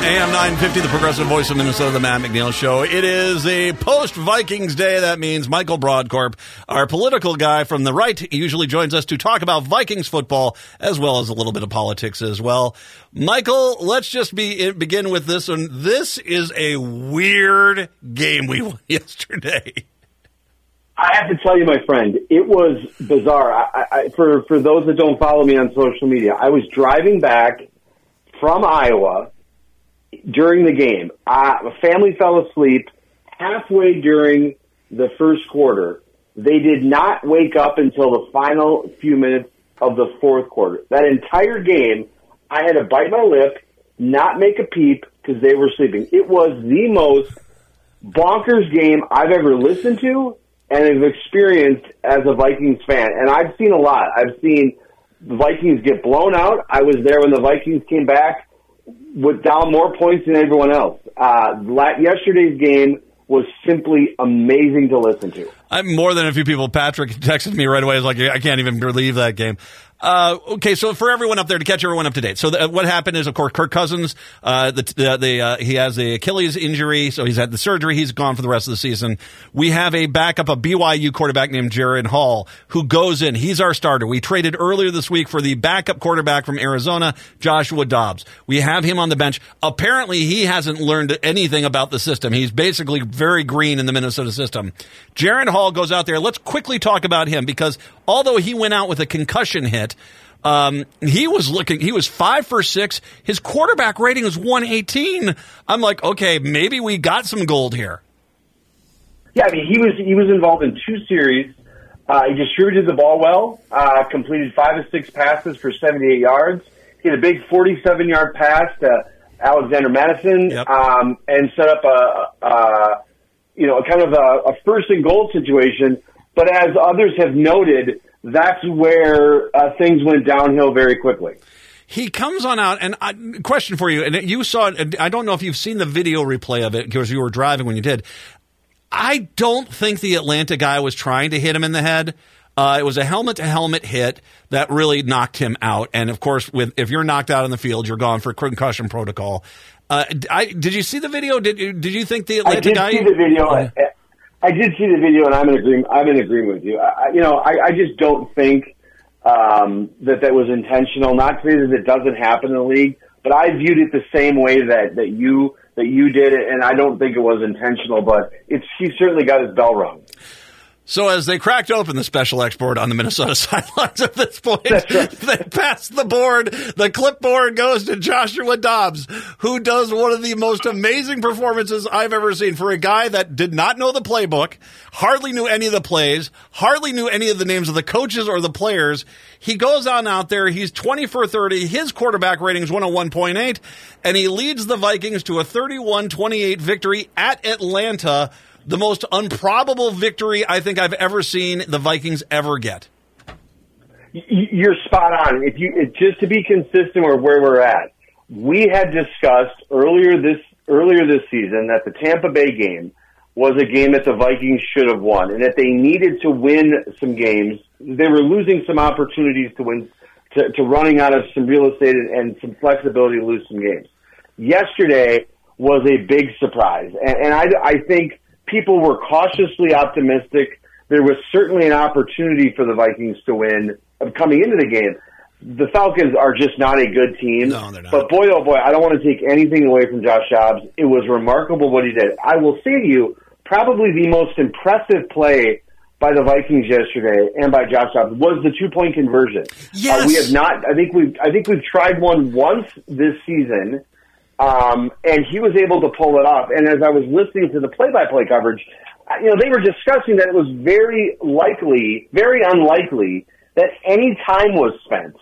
AM 950, the progressive voice of Minnesota, the Matt McNeil Show. It is a post Vikings day. That means Michael Brodkorb, our political guy from the right, usually joins us to talk about Vikings football as well as a little bit of politics as well. Michael, let's just be, eh, begin with this one. This is a weird game we won yesterday. I have to tell you, my friend, it was bizarre. I, I, for for those that don't follow me on social media, I was driving back from Iowa during the game. Uh, a family fell asleep halfway during the first quarter. They did not wake up until the final few minutes of the fourth quarter. That entire game, I had to bite my lip, not make a peep because they were sleeping. It was the most bonkers game I've ever listened to and have experienced as a Vikings fan. And I've seen a lot. I've seen the Vikings get blown out. I was there when the Vikings came back with down more points than everyone else. Uh, yesterday's game was simply amazing to listen to. I'm more than a few people. Patrick texted me right away. Was like, I can't even believe that game. Uh, okay, so for everyone up there to catch everyone up to date. So the, what happened is, of course, Kirk Cousins, uh, the, the, the uh, he has the Achilles injury, so he's had the surgery. He's gone for the rest of the season. We have a backup, a BYU quarterback named Jaren Hall, who goes in. He's our starter. We traded earlier this week for the backup quarterback from Arizona, Joshua Dobbs. We have him on the bench. Apparently, he hasn't learned anything about the system. He's basically very green in the Minnesota system. Jaren Hall goes out there. Let's quickly talk about him because although he went out with a concussion hit, um, he was looking, he was five for six. His quarterback rating was 118. I'm like, okay, maybe we got some gold here. Yeah, I mean, he was, he was involved in two series. Uh, he distributed the ball well, uh, completed five of six passes for 78 yards. He had a big 47 yard pass to Alexander Madison, yep. um, and set up a, a, you know, kind of a, a first and goal situation. But as others have noted, that's where uh, things went downhill very quickly. He comes on out, and I, question for you, and you saw it. I don't know if you've seen the video replay of it because you were driving when you did. I don't think the Atlanta guy was trying to hit him in the head. Uh, it was a helmet to helmet hit that really knocked him out. And of course, with if you're knocked out in the field, you're gone for concussion protocol. Uh, I, did you see the video? Did did you think the Atlanta I did guy? see the video. Uh, I did see the video, and I'm in agreement. I'm in agreement with you. I, you know, I, I just don't think um, that that was intentional. Not to say that it doesn't happen in the league, but I viewed it the same way that that you that you did it, and I don't think it was intentional. But it's he certainly got his bell rung. So as they cracked open the special export on the Minnesota sidelines at this point, right. they passed the board. The clipboard goes to Joshua Dobbs, who does one of the most amazing performances I've ever seen for a guy that did not know the playbook, hardly knew any of the plays, hardly knew any of the names of the coaches or the players. He goes on out there. He's 20 for 30. His quarterback rating is 101.8 and he leads the Vikings to a 31-28 victory at Atlanta the most improbable victory I think I've ever seen the Vikings ever get. You're spot on. If you just to be consistent with where we're at, we had discussed earlier this earlier this season that the Tampa Bay game was a game that the Vikings should have won, and that they needed to win some games. They were losing some opportunities to win, to, to running out of some real estate and, and some flexibility to lose some games. Yesterday was a big surprise, and, and I, I think people were cautiously optimistic. There was certainly an opportunity for the Vikings to win of coming into the game. The Falcons are just not a good team. No, they're not. But boy, oh boy, I don't want to take anything away from Josh Dobbs. It was remarkable what he did. I will say to you, probably the most impressive play by the Vikings yesterday and by Josh Dobbs was the two point conversion. Yes. Uh, we have not. I think we've. I think we've tried one once this season um, and he was able to pull it off. And as I was listening to the play-by-play coverage, uh, you know, they were discussing that it was very likely, very unlikely that any time was spent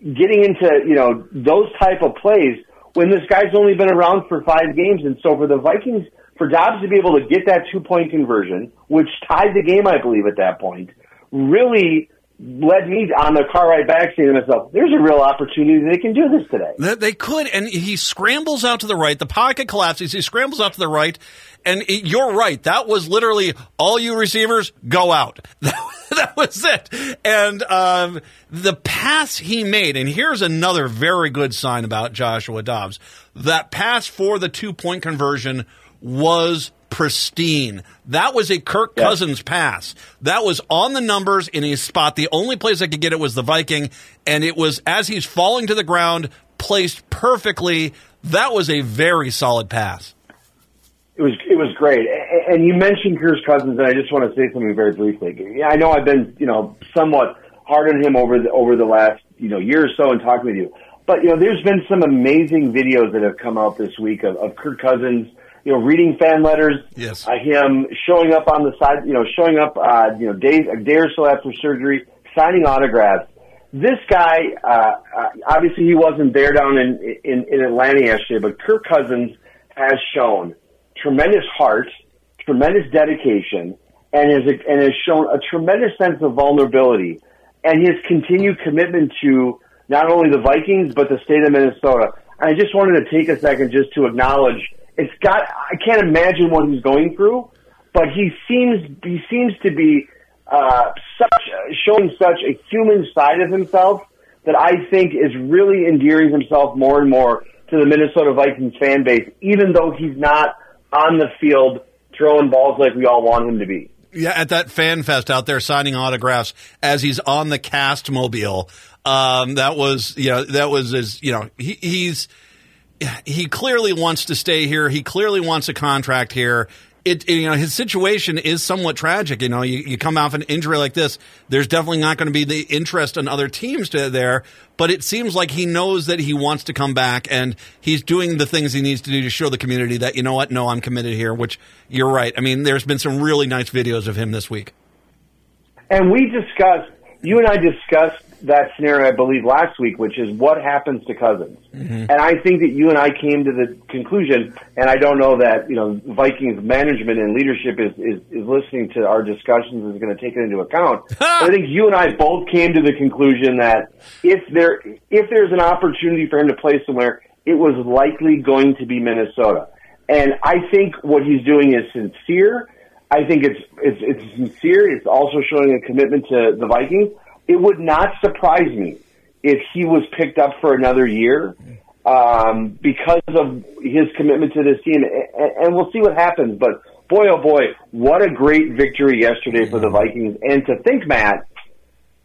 getting into, you know, those type of plays when this guy's only been around for five games. And so for the Vikings, for Dobbs to be able to get that two-point conversion, which tied the game, I believe, at that point, really led me on the car ride back saying to myself, there's a real opportunity they can do this today. They could. And he scrambles out to the right. The pocket collapses. He scrambles out to the right. And you're right. That was literally all you receivers go out. that was it. And um, the pass he made, and here's another very good sign about Joshua Dobbs. That pass for the two point conversion was pristine. That was a Kirk Cousins pass. That was on the numbers in his spot. The only place I could get it was the Viking, and it was as he's falling to the ground, placed perfectly. That was a very solid pass. It was it was great, and you mentioned Kirk Cousins, and I just want to say something very briefly. I know I've been you know somewhat hard on him over the over the last you know year or so and talking with you, but you know there's been some amazing videos that have come out this week of, of Kirk Cousins, you know reading fan letters, yes, uh, him showing up on the side, you know showing up uh, you know days a day or so after surgery, signing autographs. This guy, uh, uh, obviously he wasn't there down in, in in Atlanta yesterday, but Kirk Cousins has shown tremendous heart, tremendous dedication, and has, and has shown a tremendous sense of vulnerability and his continued commitment to not only the Vikings, but the state of Minnesota. And I just wanted to take a second just to acknowledge it's got, I can't imagine what he's going through, but he seems, he seems to be, uh, such, showing such a human side of himself that I think is really endearing himself more and more to the Minnesota Vikings fan base, even though he's not on the field throwing balls like we all want him to be. Yeah, at that fan fest out there signing autographs as he's on the cast mobile. Um, that was, you know, that was as, you know, he, he's, he clearly wants to stay here. He clearly wants a contract here it, you know his situation is somewhat tragic. You know, you, you come off an injury like this, there's definitely not going to be the interest in other teams to there. But it seems like he knows that he wants to come back, and he's doing the things he needs to do to show the community that you know what, no, I'm committed here. Which you're right. I mean, there's been some really nice videos of him this week. And we discussed, you and I discussed that scenario, I believe, last week, which is what happens to Cousins. Mm-hmm. And I think that you and I came to the conclusion, and I don't know that you know Vikings management and leadership is is, is listening to our discussions is going to take it into account. I think you and I both came to the conclusion that if there if there's an opportunity for him to play somewhere, it was likely going to be Minnesota. And I think what he's doing is sincere. I think it's it's it's sincere. It's also showing a commitment to the Vikings it would not surprise me if he was picked up for another year um, because of his commitment to this team, and, and we'll see what happens. But boy, oh boy, what a great victory yesterday for the Vikings! And to think, Matt,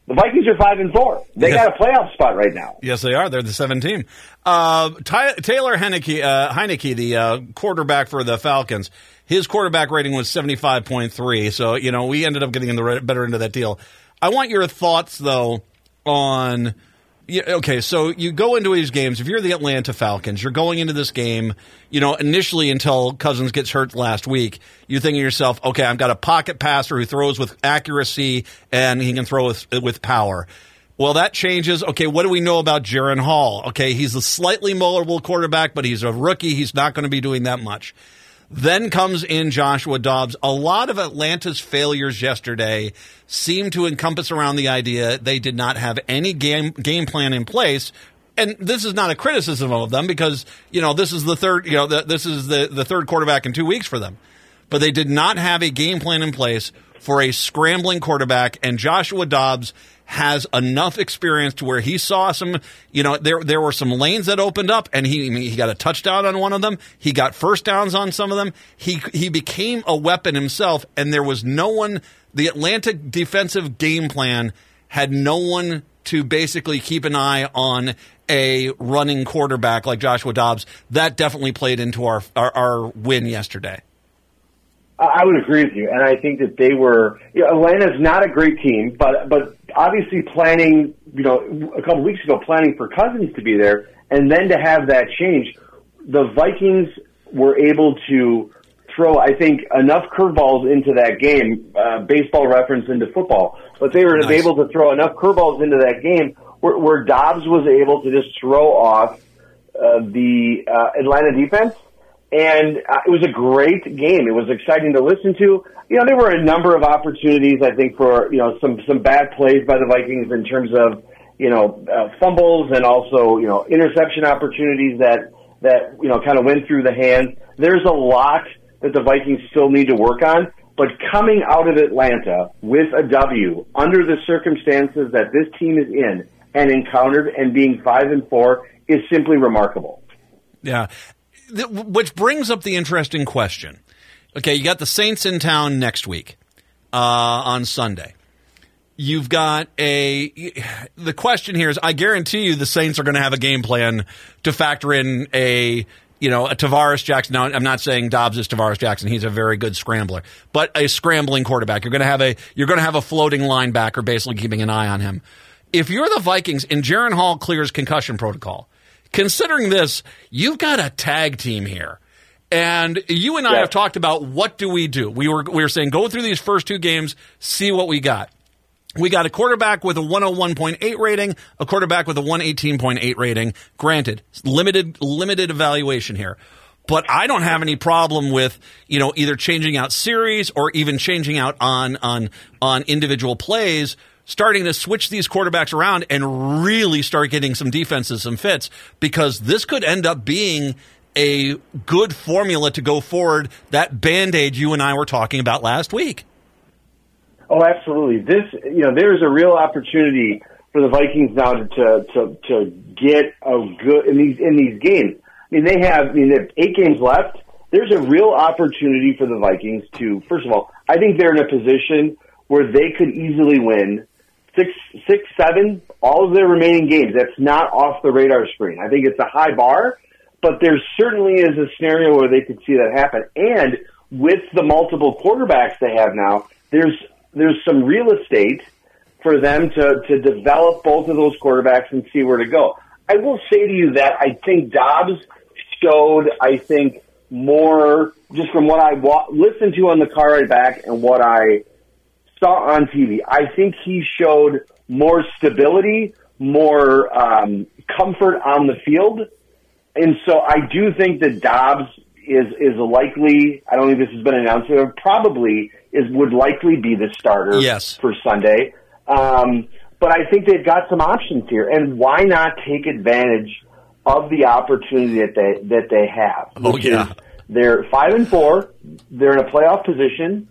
the Vikings are five and four. They got a playoff spot right now. Yes, they are. They're the seven team. Uh, Ty- Taylor Heinicke, uh, Heinicke the uh, quarterback for the Falcons, his quarterback rating was seventy five point three. So you know we ended up getting in the better end of that deal. I want your thoughts though on. Okay, so you go into these games. If you're the Atlanta Falcons, you're going into this game. You know, initially until Cousins gets hurt last week, you think to yourself, "Okay, I've got a pocket passer who throws with accuracy and he can throw with with power." Well, that changes. Okay, what do we know about Jaren Hall? Okay, he's a slightly mobile quarterback, but he's a rookie. He's not going to be doing that much. Then comes in Joshua Dobbs. A lot of Atlanta's failures yesterday seem to encompass around the idea they did not have any game game plan in place. And this is not a criticism of them because you know this is the third you know the, this is the the third quarterback in two weeks for them, but they did not have a game plan in place for a scrambling quarterback. And Joshua Dobbs has enough experience to where he saw some, you know, there there were some lanes that opened up, and he he got a touchdown on one of them. He got first downs on some of them. He he became a weapon himself, and there was no one. The Atlanta defensive game plan had no one to basically keep an eye on a running quarterback like Joshua Dobbs. That definitely played into our, our, our win yesterday. I would agree with you, and I think that they were. You know, Atlanta's not a great team, but but obviously planning, you know, a couple weeks ago, planning for Cousins to be there, and then to have that change, the Vikings were able to throw, I think, enough curveballs into that game. Uh, baseball reference into football, but they were nice. able to throw enough curveballs into that game where, where Dobbs was able to just throw off uh, the uh, Atlanta defense and uh, it was a great game. It was exciting to listen to. You know, there were a number of opportunities, I think, for you know some some bad plays by the Vikings in terms of you know uh, fumbles and also you know interception opportunities that that you know kind of went through the hands. There's a lot that the Vikings still need to work on, But coming out of Atlanta with a W under the circumstances that this team is in and encountered and being five and four is simply remarkable. Yeah. Which brings up the interesting question. Okay, you got the Saints in town next week uh, on Sunday. You've got a. The question here is I guarantee you the Saints are going to have a game plan to factor in a you know, a Tarvaris Jackson. Now, I'm not saying Dobbs is Tarvaris Jackson. He's a very good scrambler, but a scrambling quarterback. You're going to have a you're going to have a floating linebacker, basically keeping an eye on him. If you're the Vikings and Jaren Hall clears concussion protocol, considering this, you've got a tag team here. And you and I yeah. have talked about what do we do. We were we were saying go through these first two games, see what we got. We got a quarterback with a 101.8 rating, a quarterback with a 118.8 rating. Granted, limited limited evaluation here. But I don't have any problem with, you know, either changing out series or even changing out on on on individual plays starting to switch these quarterbacks around and really start getting some defenses some fits because this could end up being a good formula to go forward that band-aid you and I were talking about last week. Oh, absolutely. This, you know, there is a real opportunity for the Vikings now to to to, get a good in these in these games. I mean, they have I mean, they have eight games left. There's a real opportunity for the Vikings to, first of all, I think they're in a position where they could easily win six, six, seven, all of their remaining games. That's not off the radar screen. I think it's a high bar, but there certainly is a scenario where they could see that happen. And with the multiple quarterbacks they have now, there's there's some real estate for them to, to develop both of those quarterbacks and see where to go. I will say to you that I think Dobbs showed, I think, more just from what I wa- listened to on the car ride back and what I saw on TV. I think he showed more stability, more um, comfort on the field. And so I do think that Dobbs is is likely. I don't think this has been announced, but probably is would likely be the starter yes. for Sunday. Um, but I think they've got some options here, and why not take advantage of the opportunity that they that they have? Oh yeah, they're five and four. They're in a playoff position,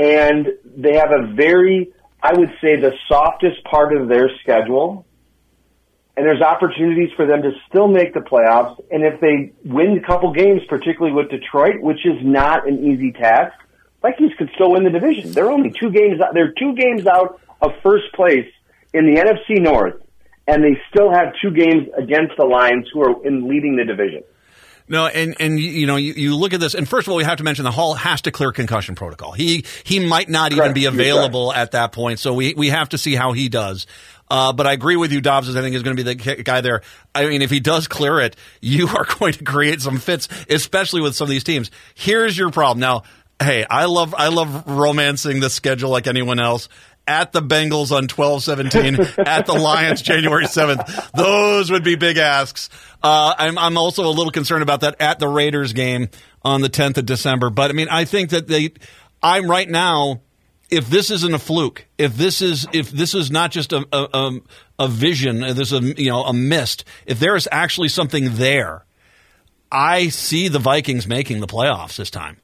and they have a very, I would say, the softest part of their schedule and there's opportunities for them to still make the playoffs. And if they win a couple games, particularly with Detroit, which is not an easy task, Vikings could still win the division. They're only two games out. They're two games out of first place in the NFC North, and they still have two games against the Lions, who are in leading the division. No, and and you know you, you look at this, and first of all, we have to mention the Hall has to clear concussion protocol. He he might not Correct. even be available at that point, so we we have to see how he does. Uh, but I agree with you, Dobbs. Is, I think is going to be the guy there. I mean, if he does clear it, you are going to create some fits, especially with some of these teams. Here's your problem. Now, hey, I love I love romancing the schedule like anyone else. At the Bengals on 12-17, at the Lions January 7th. Those would be big asks. Uh, I'm, I'm also a little concerned about that at the Raiders game on the 10th of December. But I mean, I think that they, I'm right now, if this isn't a fluke, if this is if this is not just a a, a vision, there's a you know a mist. If there is actually something there, I see the Vikings making the playoffs this time.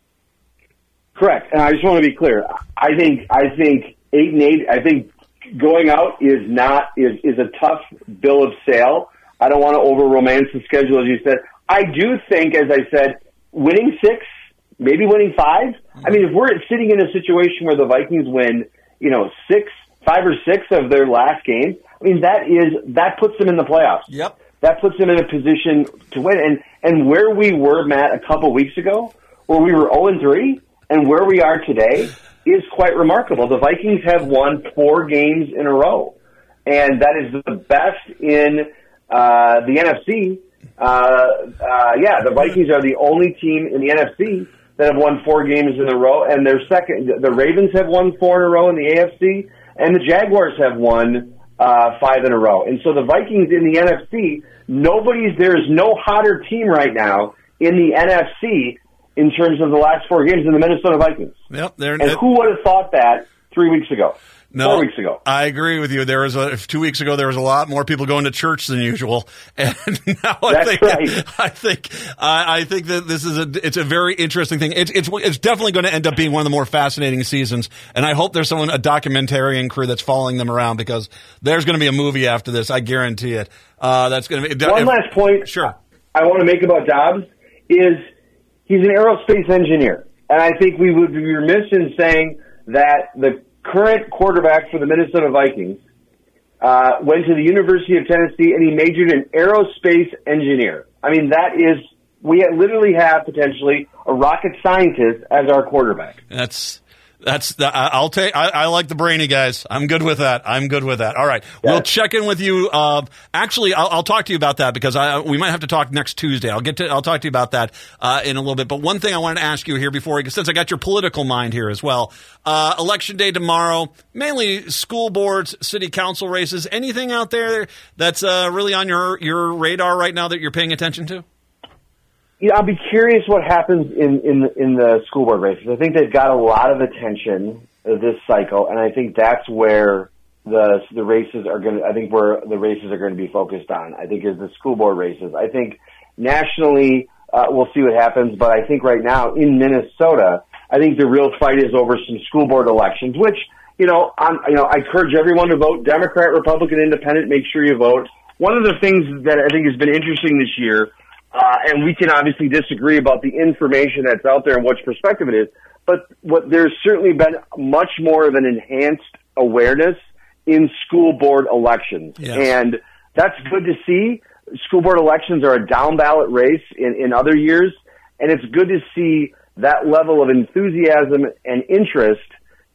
Correct, and I just want to be clear. I think I think eight and eight. I think going out is not is is a tough bill of sale. I don't want to over romance the schedule, as you said. I do think, as I said, winning six maybe winning five. I mean, if we're sitting in a situation where the Vikings win, you know, six, five or six of their last games, I mean, that is that puts them in the playoffs. Yep. That puts them in a position to win. And and where we were, Matt, a couple weeks ago, where we were zero and three, and where we are today is quite remarkable. The Vikings have won four games in a row, and that is the best in uh, the NFC. Uh, uh, yeah, the Vikings are the only team in the NFC that have won four games in a row, and their second. The Ravens have won four in a row in the AFC, and the Jaguars have won uh, five in a row. And so the Vikings in the NFC, nobody's there is no hotter team right now in the NFC in terms of the last four games in the Minnesota Vikings. Yep, and who would have thought that three weeks ago? No, four weeks ago. I agree with you. There was a two weeks ago. There was a lot more people going to church than usual, and now I That's think right. I think I I think that this is a it's a very interesting thing. It's it's it's definitely going to end up being one of the more fascinating seasons, and I hope there's someone a documentarian crew that's following them around because there's going to be a movie after this. I guarantee it. Uh, that's going to be One if- last point Sure. I want to make about Dobbs is he's an aerospace engineer. And I think we would be remiss in saying that the current quarterback for the Minnesota Vikings uh, went to the University of Tennessee and he majored in aerospace engineer. I mean, that is, we literally have potentially a rocket scientist as our quarterback. That's that's the, I- I'll take. I, I like the brainy guys. I'm good with that. I'm good with that. All right, we'll check in with you. Uh, actually, I'll, I'll talk to you about that because I, we might have to talk next Tuesday. I'll get to. I'll talk to you about that uh, in a little bit. But one thing I wanted to ask you here before, since I got your political mind here as well. Uh, election day tomorrow, mainly school boards, city council races. Anything out there that's uh, really on your your radar right now that you're paying attention to? Yeah, I'll be curious what happens in in in the school board races. I think they've got a lot of attention this cycle, and I think that's where the the races are going. I think where the races are going to be focused on. I think is the school board races. I think nationally uh, we'll see what happens, but I think right now in Minnesota, I think the real fight is over some school board elections, which you know, I'm, you know, I encourage everyone to vote Democrat, Republican, Independent. Make sure you vote. One of the things that I think has been interesting this year uh, and we can obviously disagree about the information that's out there and which perspective it is. But what there's certainly been much more of an enhanced awareness in school board elections, Yes. and that's good to see. School board elections are a down ballot race in, in other years, and it's good to see that level of enthusiasm and interest,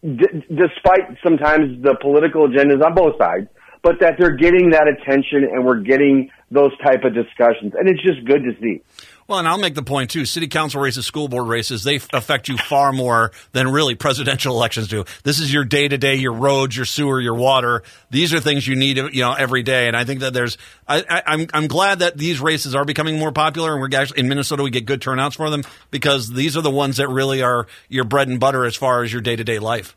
d- despite sometimes the political agendas on both sides but that they're getting that attention and we're getting those type of discussions. And it's just good to see. Well, and I'll make the point too. City council races, school board races, they affect you far more than really presidential elections do. This is your day to day, your roads, your sewer, your water. These are things you need, you know, every day. And I think that there's, I, I, I'm, I'm glad that these races are becoming more popular, and we're actually in Minnesota we get good turnouts for them because these are the ones that really are your bread and butter as far as your day to day life.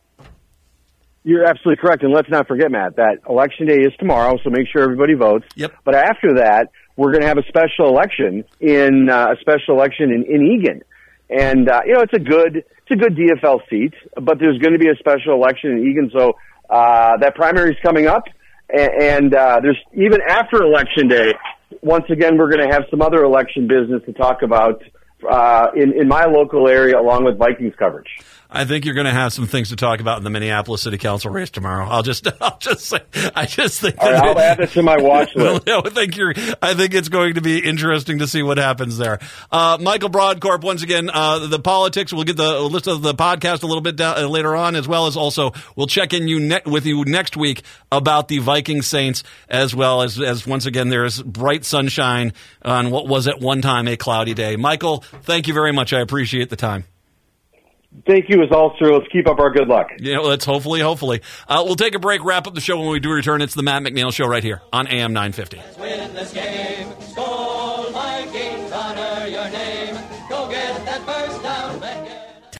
You're absolutely correct. And let's not forget, Matt, that election day is tomorrow, so make sure everybody votes. Yep. But after that, we're going to have a special election in, uh, a special election in, in Eagan. And, uh, you know, it's a good, it's a good DFL seat, but there's going to be a special election in Eagan. So, uh, that primary is coming up. And, and uh, there's even after election day, once again, we're going to have some other election business to talk about, uh, in, in my local area along with Vikings coverage. I think you're going to have some things to talk about in the Minneapolis City Council race tomorrow. I'll just, I'll just say, I just think. Right, I'll add that to my watch list. I think you're. I think it's going to be interesting to see what happens there. Uh, Michael Brodkorb, once again, uh, the politics. We'll get the list of the podcast a little bit down, uh, later on, as well as also we'll check in you ne- with you next week about the Viking Saints, as well as as once again there's bright sunshine on what was at one time a cloudy day. Michael, thank you very much. I appreciate the time. Thank you as all, sir. Let's keep up our good luck. Yeah, let's hopefully, hopefully. Uh, we'll take a break, wrap up the show when we do return. It's the Matt McNeil Show right here on AM 950.